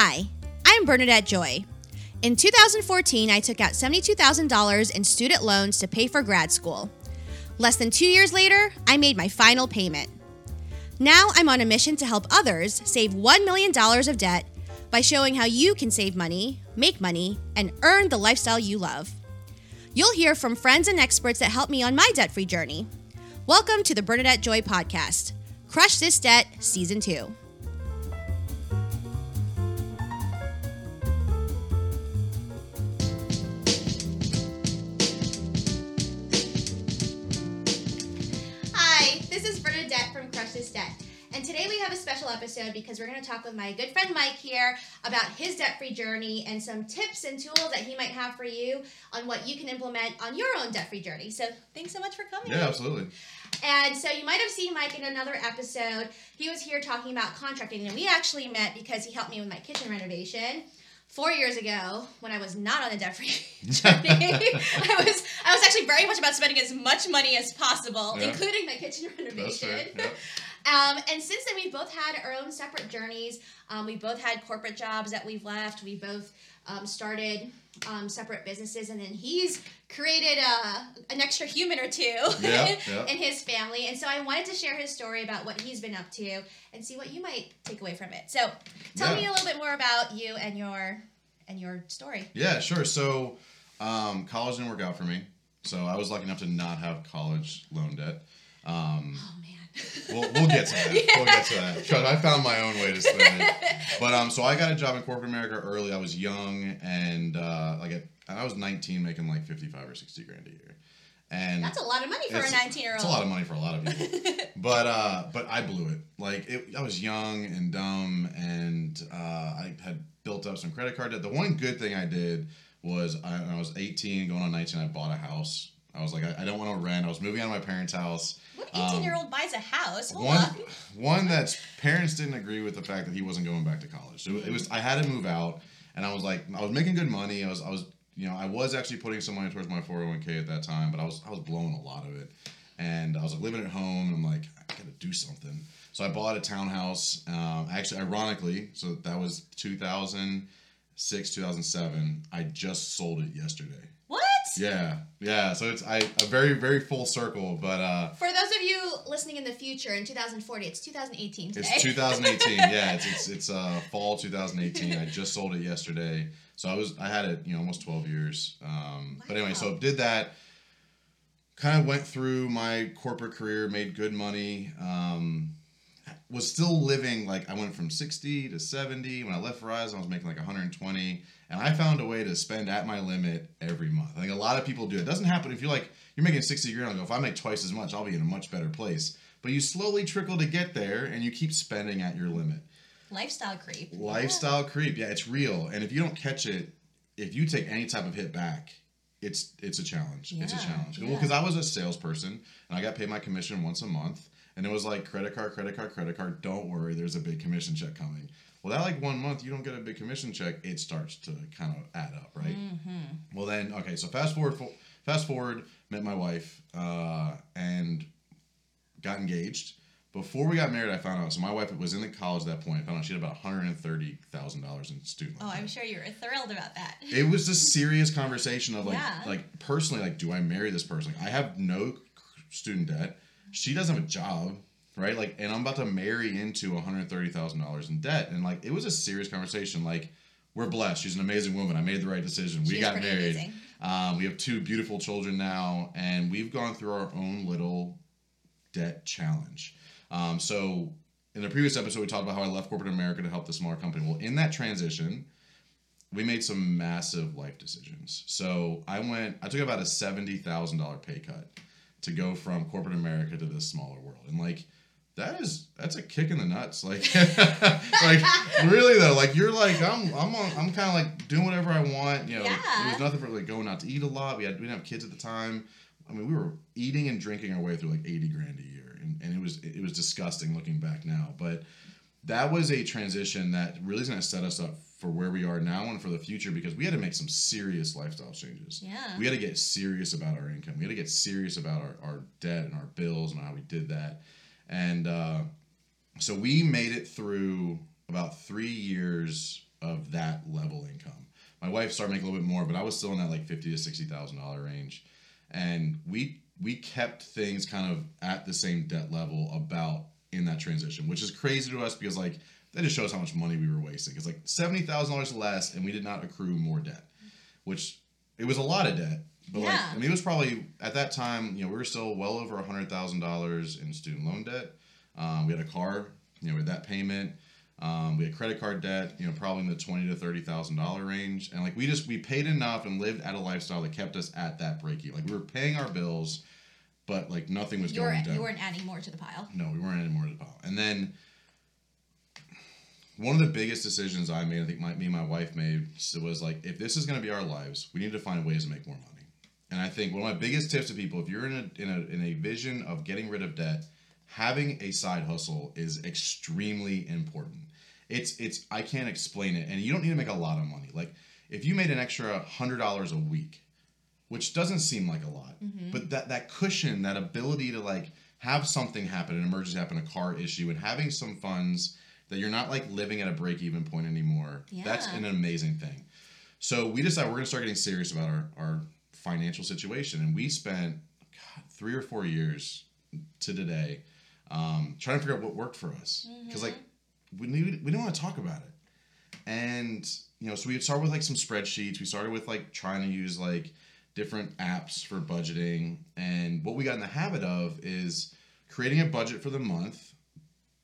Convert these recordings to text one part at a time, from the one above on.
Hi, I'm Bernadette Joy. In 2014, I took out $72,000 in student loans to pay for grad school. Less than two years later, I made my final payment. Now I'm on a mission to help others save $1 million of debt by showing how you can save money, make money, and earn the lifestyle you love. You'll hear from friends and experts that helped me on my debt free journey. Welcome to the Bernadette Joy Podcast Crush This Debt, Season 2. Today we have a special episode because we're going to talk with my good friend Mike here about his debt free journey and some tips and tools that he might have for you on what you can implement on your own debt free journey. So thanks so much for coming. Yeah, absolutely. And so you might have seen Mike in another episode. He was here talking about contracting, and we actually met because he helped me with my kitchen renovation four years ago when I was not on a debt free journey. I was I was actually very much about spending as much money as possible, Yeah. including my kitchen renovation. right. Yeah. Um, and since then, we've both had our own separate journeys. Um, we both had corporate jobs that we've left. We both um, started um, separate businesses, and then he's created a, an extra human or two Yeah, yeah. in his family. And so I wanted to share his story about what he's been up to and see what you might take away from it. So tell Yeah. me a little bit more about you and your and your story. Yeah, sure. So, um, college didn't work out for me. So I was lucky enough to not have college loan debt. Um, Oh man. we'll, we'll get to that. We'll get to that. Trust, I found my own way to spend it. But um, so I got a job in corporate America early. I was young and uh, like at, I was 19, making like 55 or 60 grand a year. And That's a lot of money for a 19 year old. It's a lot of money for a lot of people. but uh, but I blew it. Like it, I was young and dumb, and uh, I had built up some credit card debt. The one good thing I did was I, when I was 18, going on 19, I bought a house. I was like, I, I don't want to rent. I was moving out of my parents' house. What 18 year old buys a house? Hold One, up. one that's parents didn't agree with the fact that he wasn't going back to college. So it was I had to move out, and I was like, I was making good money. I was I was you know I was actually putting some money towards my 401k at that time, but I was I was blowing a lot of it, and I was like living at home. And I'm like, I gotta do something. So I bought a townhouse. Um, actually, ironically, so that was 2006, 2007. I just sold it yesterday. Yeah, yeah. So it's I a very very full circle, but uh, For those of you listening in the future, in 2040, it's 2018 today. It's 2018. yeah, it's it's, it's uh, fall 2018. I just sold it yesterday, so I was I had it you know almost 12 years. Um, But anyway, so Wow. did that. Kind of went through my corporate career, made good money. Um, was still living like I went from 60 to 70. When I left Verizon, I was making like 120, and I found a way to spend at my limit every month. I think a lot of people do. It doesn't happen if you're like you're making 60 grand. Go if I make twice as much, I'll be in a much better place. But you slowly trickle to get there, and you keep spending at your limit. Lifestyle creep. Lifestyle creep, yeah, it's real. And if you don't catch it, if you take any type of hit back, it's it's a challenge. it's a Yeah, challenge. Well, because I was a salesperson and I got paid my commission once a month, and it was like credit card, credit card, credit card. Don't worry, there's a big commission check coming. Well, that like one month you don't get a big commission check, it starts to kind of add up, right? Mm-hmm. Well, then okay, so fast forward, fast forward, met my wife, uh, and got engaged. Before we got married, I found out. So my wife was in the college at that point. I found out she had about one hundred and thirty thousand dollars in student. Oh, I'm sure you were thrilled about that. It was a serious conversation of like, Yeah. like personally, like, do I marry this person? I have no student debt. She doesn't have a job, right? Like, and I'm about to marry into one hundred thirty thousand dollars in debt, and like, it was a serious conversation. Like, we're blessed. She's an amazing woman. I made the right decision. We She's got married. Um, we have two beautiful children now, and we've gone through our own little debt challenge. Um, so, in the previous episode, we talked about how I left corporate America to help the smaller company. Well, in that transition, we made some massive life decisions. So, I went, I took about a $70,000 pay cut to go from corporate America to this smaller world. And, like, that is that's a kick in the nuts. Like like really though like you're like i'm i'm on, i'm kind of like doing whatever i want you know Yeah. there was nothing for like going out to eat a lot. We had we didn't have kids at the time. I mean we were eating and drinking our way through like 80 grand a year. And, and it was it was disgusting looking back now. But that was a transition that really is going to set us up for where we are now and for the future because we had to make some serious lifestyle changes Yeah. we had to get serious about our income. We had to get serious about our, our debt and our bills and how we did that. And uh, so we made it through about three years of that level income. My wife started making a little bit more, but I was still in that like fifty to sixty thousand dollar range, and we we kept things kind of at the same debt level about in that transition, which is crazy to us because like that just shows how much money we were wasting. It's like seventy thousand dollars less, and we did not accrue more debt, which it was a lot of debt. But like, I mean, it was probably at that time, you know, we were still well over a hundred thousand dollars in student loan debt. Um, we had a car, you know, with that payment. Um, we had credit card debt, you know, probably in the twenty to thirty thousand dollar range, and like we just we paid enough and lived at a lifestyle that kept us at that break even. Like we were paying our bills, but like nothing was You, were, going down. you weren't adding more to the pile. No, we weren't adding more to the pile. And then one of the biggest decisions I made, I think my, me and my wife made, was like, if this is going to be our lives, we need to find ways to make more money. And I think one of my biggest tips to people, if you're in a in a in a vision of getting rid of debt, having a side hustle is extremely important. It's it's I can't explain it, and you don't need to make a lot of money. Like if you made an extra hundred dollars a week, which doesn't seem like a lot, but that that cushion, that ability to like have something happen, an emergency happen, a car issue, and having some funds that you're not like living at a break even point anymore. That's an amazing thing. So we decided we're gonna start getting serious about our our financial situation, and we spent God, three or four years to today um, trying to figure out what worked for us. Because like we knew, we didn't want to talk about it. And you know so we started with like some spreadsheets. We started with like trying to use like different apps for budgeting. And what we got in the habit of is creating a budget for the month.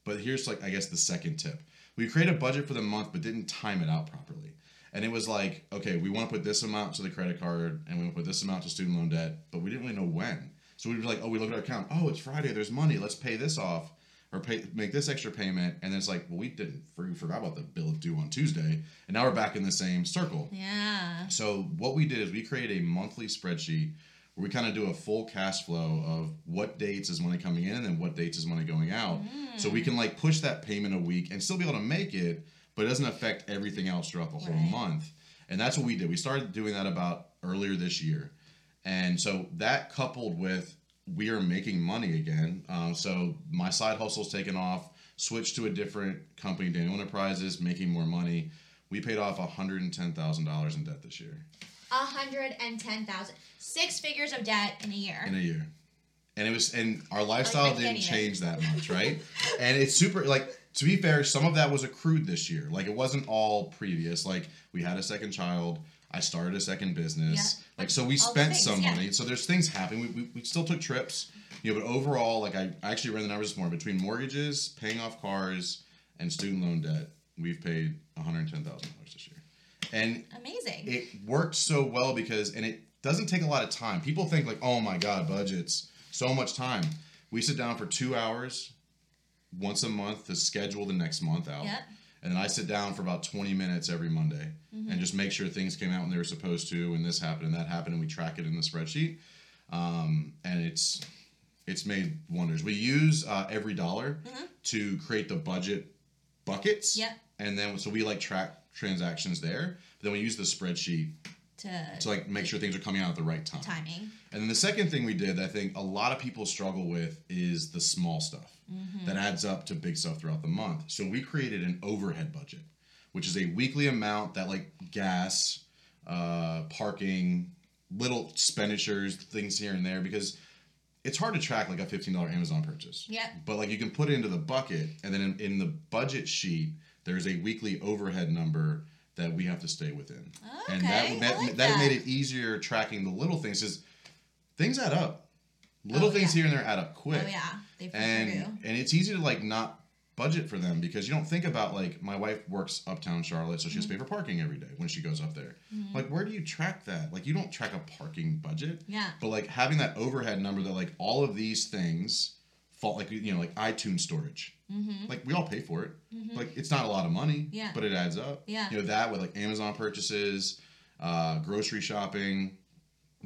But here's like i guess the second tip. We created a budget for the month but didn't time it out properly. And it was like okay we want to put this amount to the credit card and we want to put this amount to student loan debt but we didn't really know when. So we'd be like oh we look at our account. Oh it's friday there's money let's pay this off or pay make this extra payment and then it's like well we didn't we forgot about the bill due on tuesday and now we're back in the same circle Yeah. so what we did is we created a monthly spreadsheet where we kind of do a full cash flow of what dates is money coming in and then what dates is money going out. Mm. So we can like push that payment a week and still be able to make it, but it doesn't affect everything else throughout the whole Right. month. And that's what we did. We started doing that about earlier this year. And so that coupled with we are making money again. Uh, so my side hustle's taken off, switched to a different company, Daniel Enterprises, making more money. We paid off $110,000 in debt this year. A hundred and ten thousand. Six figures of debt in a year. in a year. And it was and our lifestyle I can't didn't change that much, right? and it's super like to be fair, some of that was accrued this year. Like it wasn't all previous. Like we had a second child, I started a second business. Yeah. Like so we All spent things, some yeah. money. So there's things happening. We, we, we still took trips. You know, but overall, like I, I actually ran the numbers this morning between mortgages, paying off cars, and student loan debt, we've paid $110,000 this year. And Amazing. it worked so well because and it doesn't take a lot of time people think like oh my god budgets so much time we sit down for two hours once a month to schedule the next month out Yep. And then i sit down for about 20 minutes every monday and just make sure things came out when they were supposed to and this happened and that happened and we track it in the spreadsheet. Um, and it's it's made wonders. We use uh, EveryDollar to create the budget buckets. Yep. and then so we like track transactions there. But then we use the spreadsheet to to like make sure things are coming out at the right time. timing. And then the second thing we did that I think a lot of people struggle with is the small stuff that adds up to big stuff throughout the month. So we created an overhead budget, which is a weekly amount that like gas, uh, parking, little expenditures, things here and there because it's hard to track like a $15 Amazon purchase. Yeah. But like you can put it into the bucket and then in, in the budget sheet there's a weekly overhead number that we have to stay within. and that Okay, that, like that that. made it easier tracking the little things cuz things add up. Little Oh, things yeah. here and there add up quick. Oh yeah. They And do. and it's easy to like not budget for them because you don't think about like my wife works uptown Charlotte, so she has to pay Mm-hmm. for parking every day when she goes up there. Like where do you track that? Like you don't track a parking budget. Yeah. But like having that overhead number that like all of these things fall like you know like iTunes storage. Mm-hmm. Like we all pay for it. Like it's not a lot of money. Yeah. But it adds up. Yeah. You know that with like Amazon purchases, uh, grocery shopping,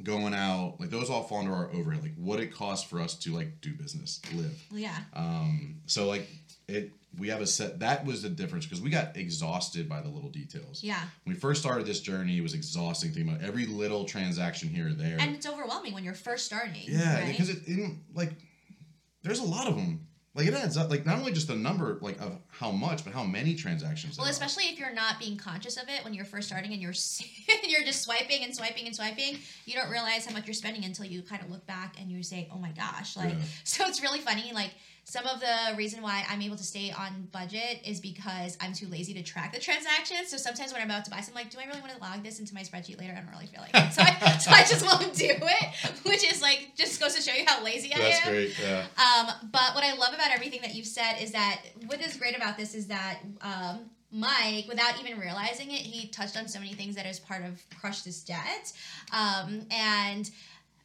going out, like those all fall under our overhead. Like what it costs for us to like do business, live. Yeah. Um, so like it, we have a set. That was the difference because we got exhausted by the little details. Yeah. When we first started this journey, it was exhausting thinking about every little transaction here or there. And it's overwhelming when you're first starting. yeah, right? because it, it like there's a lot of them. Like it adds up. Like not only just the number like of how much, but how many transactions. Well, there are. especially if you're not being conscious of it when you're first starting and you're you're just swiping and swiping and swiping, you don't realize how much you're spending until you kind of look back and you say, "Oh my gosh!" Like, Yeah. so it's really funny. Like some of the reason why I'm able to stay on budget is because I'm too lazy to track the transactions. So sometimes when I'm about to buy something, I'm like, do I really want to log this into my spreadsheet later? I don't really feel like it, so I, so I just won't do it. Which is like just goes to show you how lazy I That's am. That's great. Yeah. Um, but what I love about everything that you've said is that what is great about this is that um, Mike, without even realizing it, he touched on so many things that is part of Crush This Debt. Um, and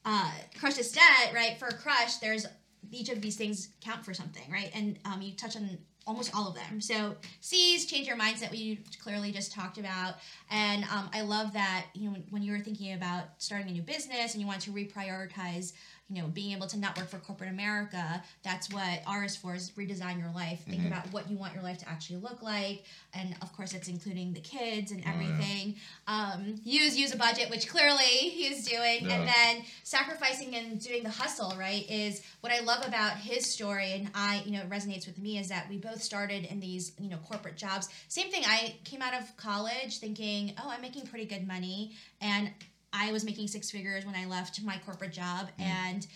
uh, Crush This Debt, right? For Crush, there's each of these things count for something, right? And um, you touch on almost all of them. So C's change your mindset. We clearly just talked about, and um, I love that you know when you were thinking about starting a new business and you want to reprioritize you know, being able to not work for corporate America, that's what R is for, is redesign your life. Think Mhm. about what you want your life to actually look like. And of course, it's including the kids and Oh, yeah. everything. Um, use, use a budget, which clearly he's doing. Yeah. And then sacrificing and doing the hustle, right, is what I love about his story. And I, you know, it resonates with me is that we both started in these, you know, corporate jobs. Same thing. I came out of college thinking, oh, I'm making pretty good money. And I was making six figures when I left my corporate job, Mm. and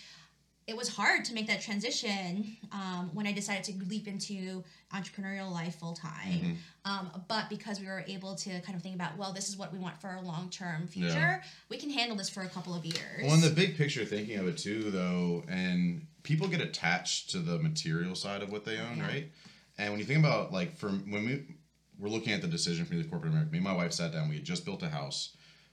it was hard to make that transition um, when I decided to leap into entrepreneurial life full time. Mhm. Um, but because we were able to kind of think about, well, this is what we want for our long term future, Yeah. we can handle this for a couple of years. Well, in the big picture, thinking of it too, though, and people get attached to the material side of what they own, Yeah. right? And when you think about like for when we were looking at the decision for the corporate America, me and my wife sat down. We had just built a house.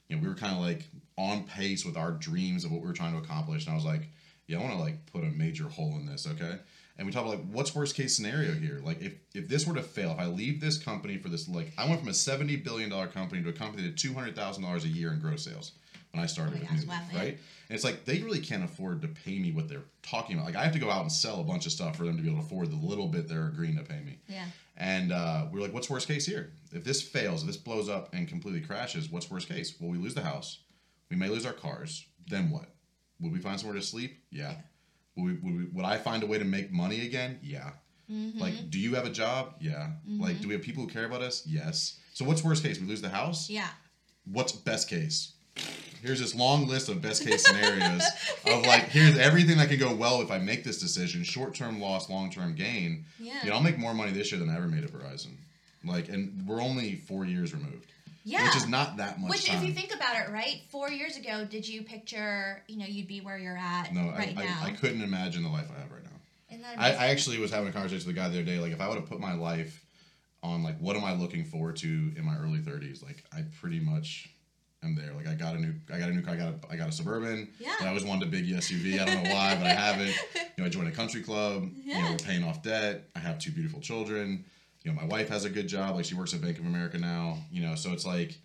You know, we were kind of like on pace with our dreams of what we were trying to accomplish, and I was like, "Yeah, I want to like put a major hole in this." Okay. And we talked about like what's worst case scenario here. Like if if this were to fail, if I leave this company for this, like I went from a seventy billion dollar company to a company that did two hundred thousand dollars a year in gross sales when I started Oh with gosh, Movies, wow, yeah. right? And it's like they really can't afford to pay me what they're talking about. Like I have to go out and sell a bunch of stuff for them to be able to afford the little bit they're agreeing to pay me. yeah. And uh, we are like, what's worst case here? If this fails, if this blows up and completely crashes, what's worst case? Well, we lose the house. We may lose our cars. Then what? Would we find somewhere to sleep? Yeah. Would, we, would, we, would I find a way to make money again? Yeah. Mm-hmm. Like, do you have a job? Yeah. Like, do we have people who care about us? Yes. So what's worst case? We lose the house? yeah. what's best case? Here's this long list of best case scenarios of like here's everything that can go well if I make this decision. Short term loss, long term gain. Yeah. You know, I'll make more money this year than I ever made at Verizon. Like, and we're only four years removed, Yeah. which is not that much Which, time. if you think about it, right? Four years ago, did you picture, you know, you'd be where you're at no, right I, now? I, I couldn't imagine the life I have right now. Isn't that I. I actually was having a conversation with a guy the other day. Like, if I would have put my life on like what am I looking forward to in my early 30s, like I pretty much am there. Like I got a new, I got a new car, I got a, I got a suburban. Yeah. I always wanted a big SUV. I don't know why, but I have it. You know, I joined a country club. Yeah. You know, we're paying off debt. I have two beautiful children. You know, my wife has a good job. Like she works at Bank of America now. You know, so it's like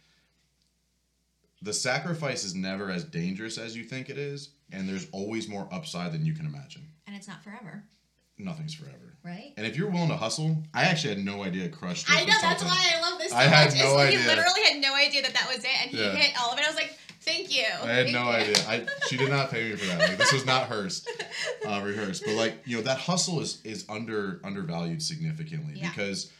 the sacrifice is never as dangerous as you think it is, and there's always more upside than you can imagine. and it's not forever, Nothing's forever. right? And if you're willing to hustle, I actually had no idea Crush. I know that's why I love this so I had much. no idea. He literally had no idea that that was it, and he Yeah. hit all of it. I was like, "Thank you." I had Thank no you. idea. I she did not pay me for that. Like, this was not hers, uh, rehearsed. But like you know, that hustle is is under undervalued significantly Yeah. because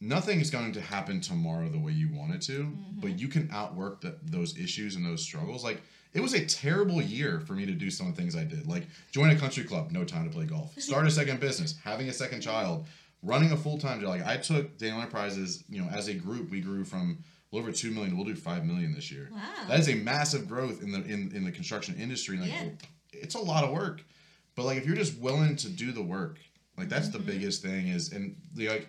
nothing is going to happen tomorrow the way you want it to. Mm-hmm. But you can outwork the, those issues and those struggles. Like it was a terrible year for me to do some of the things I did. Like join a country club, no time to play golf. Start a second business, having a second child, running a full time job. Like I took Daniel Enterprises. You know, as a group, we grew from a little over two million. We'll do five million this year. Wow. That is a massive growth in the in, in the construction industry. Like Yeah. it's a lot of work. But like if you're just willing to do the work, like that's Mm-hmm. the biggest thing is and the, like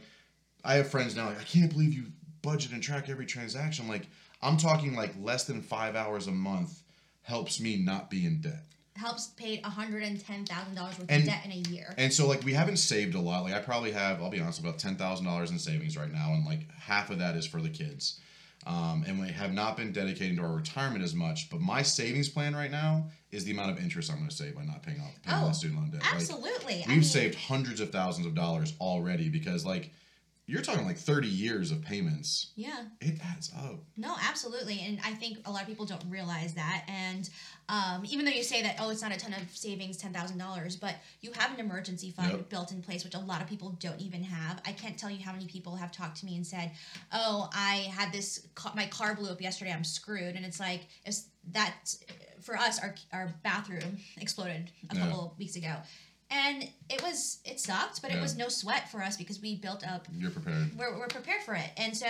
I have friends now like I can't believe you budget and track every transaction. Like I'm talking like less than five hours a month helps me not be in debt. Helps paid one hundred and ten thousand dollars worth And- of debt in a year. And so like we haven't saved a lot. Like I probably have, I'll be honest, about ten thousand dollars in savings right now, and like half of that is for the kids. Um, and we have not been dedicating to our retirement as much. But my savings plan right now is the amount of interest I'm going to save by not paying off paying Oh, off student loan debt. Absolutely. I we've mean, saved hundreds of thousands of dollars already because like you're talking like 30 years of payments. Yeah. It adds up. No, absolutely. And I think a lot of people don't realize that. And um, even though you say that, oh, it's not a ton of savings, $10,000, but you have an emergency fund Yep. built in place, which a lot of people don't even have. I can't tell you how many people have talked to me and said, oh, I had this, ca- my car blew up yesterday, I'm screwed. And it's like, it's that, for us, our, our bathroom exploded a Yeah. couple weeks ago. And it was, it sucked, but it was no sweat for us because we built up You're prepared. we're, we're prepared for it. And so,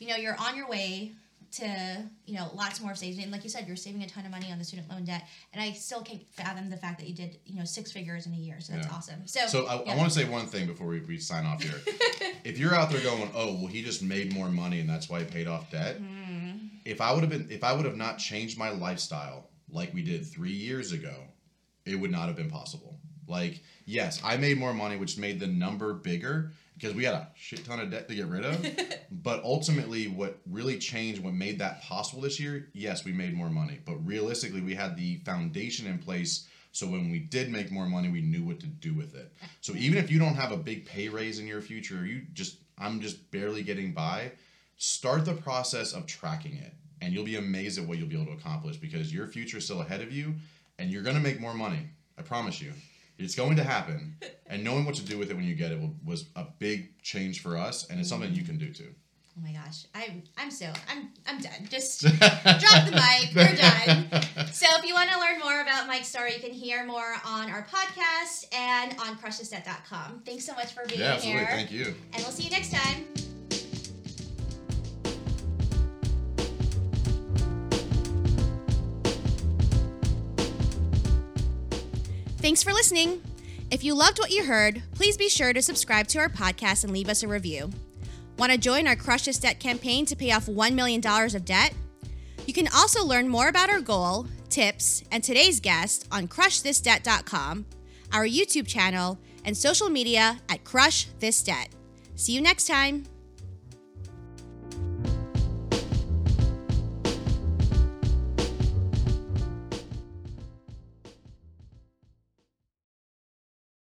you know, you're on your way to, you know, lots more savings. And like you said, you're saving a ton of money on the student loan debt. And I still can't fathom the fact that you did, you know, six figures in a year. So that's Yeah. awesome. So, So I, yeah. I want to say one thing before we, we sign off here. if you're out there going, oh, well, he just made more money and that's why he paid off debt. Mm-hmm. If I would have been, if I would have not changed my lifestyle like we did three years ago, it would not have been possible. Like, yes, I made more money, which made the number bigger because we had a shit ton of debt to get rid of. but ultimately, what really changed, what made that possible this year, yes, we made more money. But realistically, we had the foundation in place. So when we did make more money, we knew what to do with it. So even if you don't have a big pay raise in your future, or you just, I'm just barely getting by, start the process of tracking it. And you'll be amazed at what you'll be able to accomplish because your future is still ahead of you and you're going to make more money. I promise you. It's going to happen. And knowing what to do with it when you get it was a big change for us. And it's something you can do too. oh my gosh, I'm, I'm so, I'm, I'm done. Just drop the mic. We're done. So if you want to learn more about Mike's story, you can hear more on our podcast and on crushthisdebt.com. Thanks so much for being Yeah, absolutely. here. Thank you. And we'll see you next time. Thanks for listening. If you loved what you heard, please be sure to subscribe to our podcast and leave us a review. Want to join our Crush This Debt campaign to pay off $1 million of debt? You can also learn more about our goal, tips, and today's guest on crushthisdebt.com, our YouTube channel, and social media at Crush This Debt. See you next time.